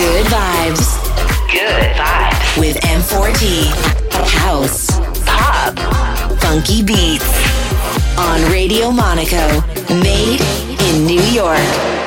Good vibes. Good vibes. With M4T. House. Pop. Funky beats. On Radio Monaco. Made in New York.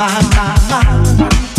Love and happiness.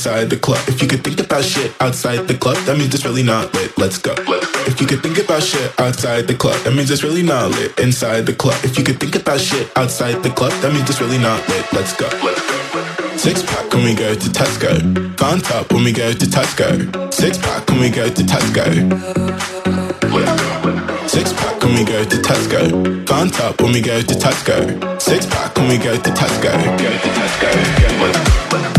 inside the club. If you could think about shit outside the club, that means it's really not lit. Let's go. If you could think about shit outside the club, that means it's really not lit. Inside the club. If you could think about shit outside the club, that means it's really not lit. Let's go. Six pack when we go to Tesco. Font up when we go to Tesco. Six pack when we go to Tesco. Six pack when we go to Tesco. Font up when we go to Tesco. Six pack when we go to Tesco. Go to Tesco. Go.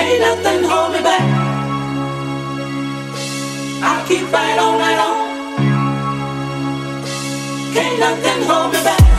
Can't nothing hold me back. I keep. Can't nothing hold me back.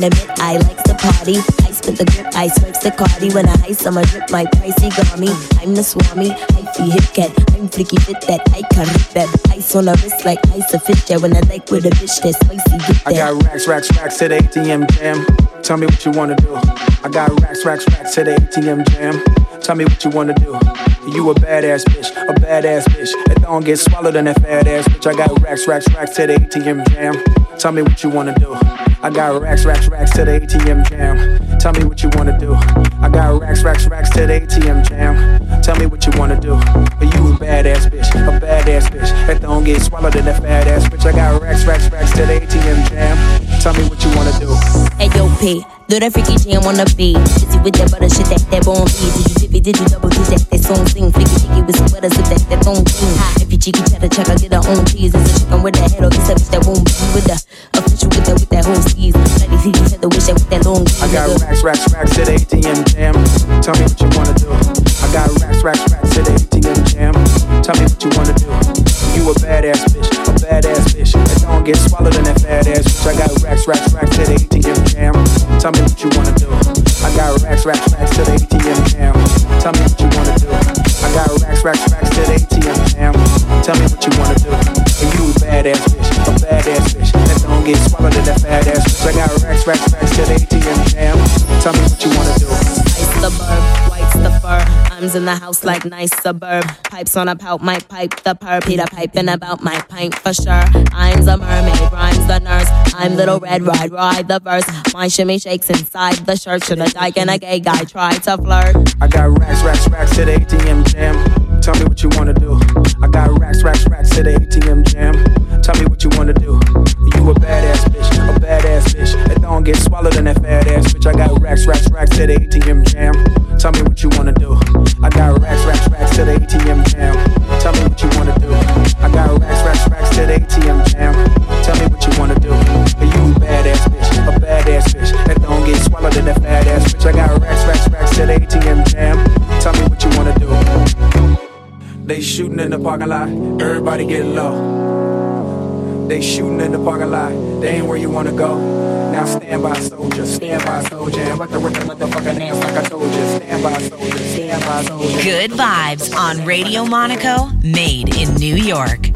Bari. I can The cardi. When I on my drip, my pricey gummy. I'm the swami, I feel hip cat. I'm freaky fit that I can rip that. Ice on the wrist like ice a fit that. When I like with a bitch that's spicy, get that. I got racks, racks, racks to the ATM jam. Tell me what you wanna do. I got racks, racks, racks to the ATM jam. Tell me what you wanna do. You a badass bitch, a badass bitch. That don't get swallowed in that fat ass bitch. I got racks, racks, racks to the ATM jam. Tell me what you wanna do. I got racks, racks, racks to the ATM jam. Tell me what you wanna do. I got racks, racks, racks to the ATM jam. Tell me what you wanna do. But you a badass bitch, a badass bitch. That don't get swallowed in that fat ass bitch. I got racks, racks, racks to the ATM jam. Tell me what you wanna do. Hey yo, P. Do that freaky jam on the beat. Busy with that butter shit that that bone feed. Did you tippy, did you double did that that song sing? Flicky ticky with some butter sip that that don't clean. If you cheeky cheddar check, I get her own cheese. It's a chicken with that head or it's a bitch that won't be with the official with that Other wish with that long I got racks, racks, racks the ATM jam. Tell me what you wanna do. I got racks, racks, racks the ATM jam. Tell me what you wanna do. You a badass bitch, a badass bitch. That don't get swallowed in that fat ass bitch. I got racks, racks, racks the ATM jam. Tell me what you wanna do. I got racks, racks, racks the ATM jam. Tell me what you wanna do. I got racks, racks, racks the ATM jam. Tell me what you wanna do. And you a badass bitch, a badass bitch. Get swallowed in that fat ass bitch. I got racks, racks, racks to the ATM jam. Tell me what you wanna do. Ice the burb, white's the fur. I's in the house like nice suburb. Pipes on a pout, my pipe the perp. Peter piping about my pint for sure. I'm the mermaid, rhymes the nurse. I'm little red, ride, ride the verse. My shimmy shakes inside the shirt. Should a dyke and a gay guy try to flirt? I got racks, racks, racks to the ATM jam. Tell me what you wanna do. I got racks, racks, racks to the ATM jam. Tell me what you wanna do. You a badass bitch, a badass bitch. That don't get swallowed in that fat ass bitch. I got racks, racks, racks to the ATM jam. Tell me what you wanna do. I got racks, racks, racks to the ATM jam. Tell me what you wanna do. I got racks, racks, racks to the ATM jam. Tell me what you wanna do. You a badass bitch, a badass bitch. That don't get swallowed in that fat ass bitch. I got racks, racks, racks to the ATM jam. They shooting in the parking lot, everybody get low. They shooting in the parking lot, they ain't where you wanna go. Now stand by soldier, stand by soldier, what the motherfucking dance like I told you. Stand by soldier, stand by soldier. Good vibes on Radio Monaco, made in New York.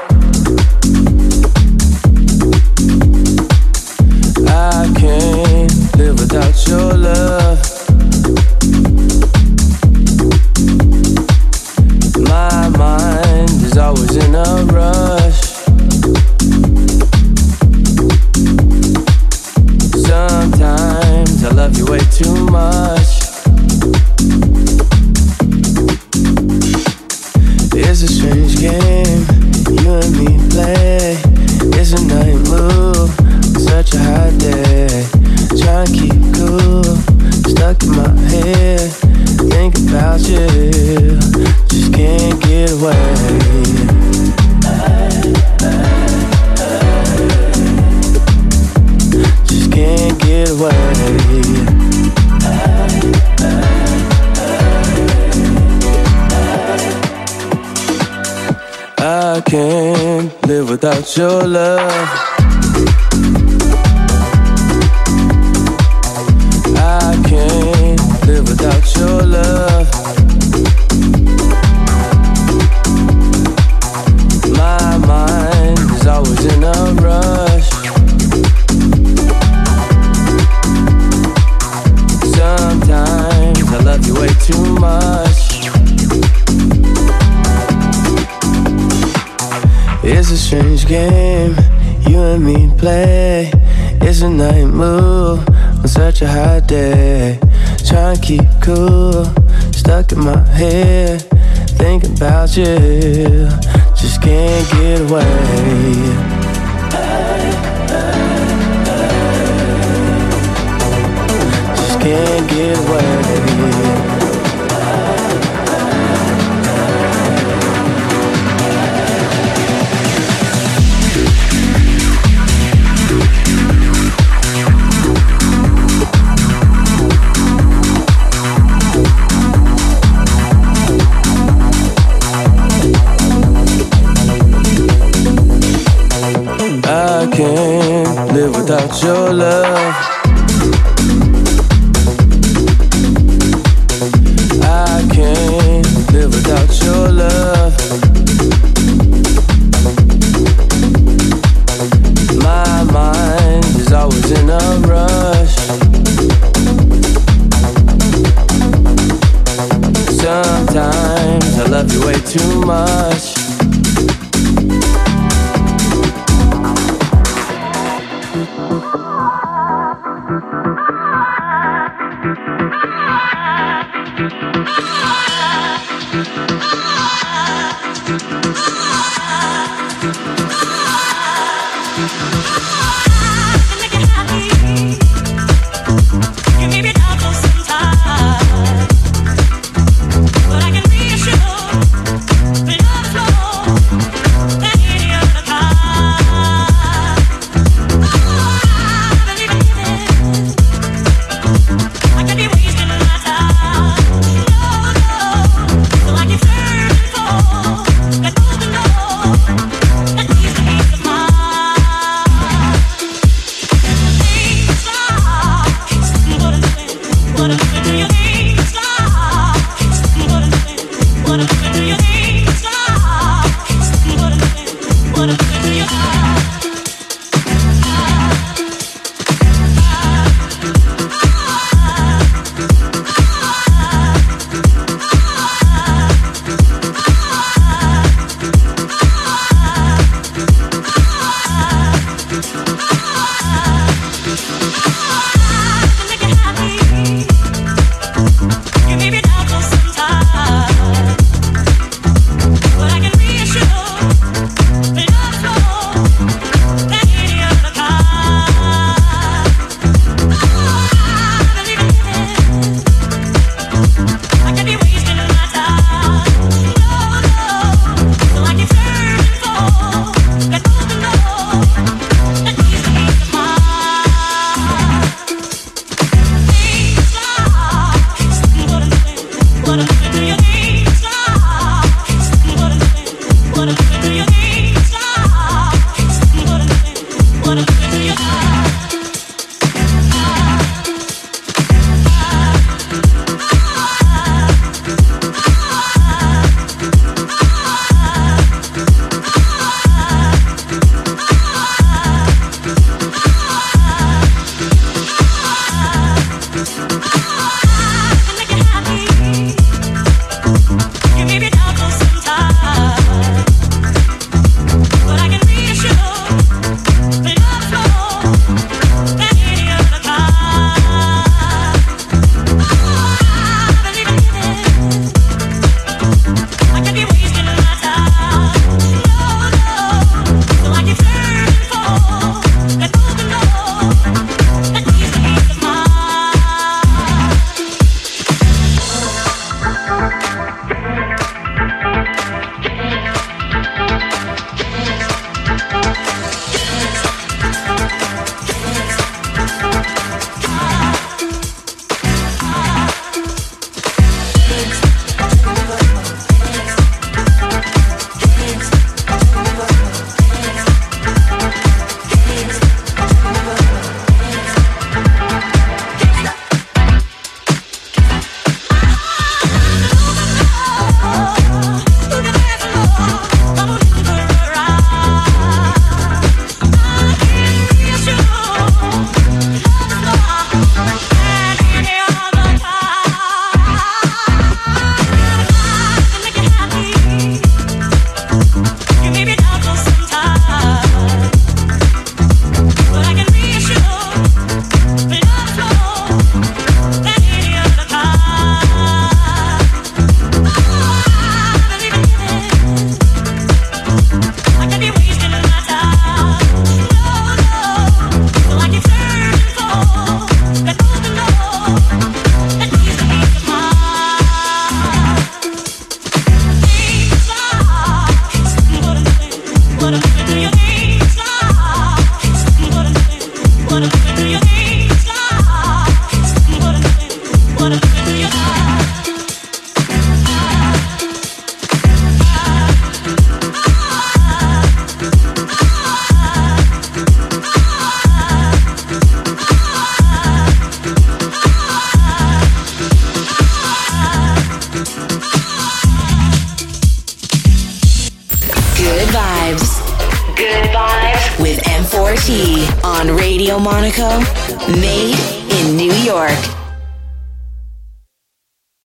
your love.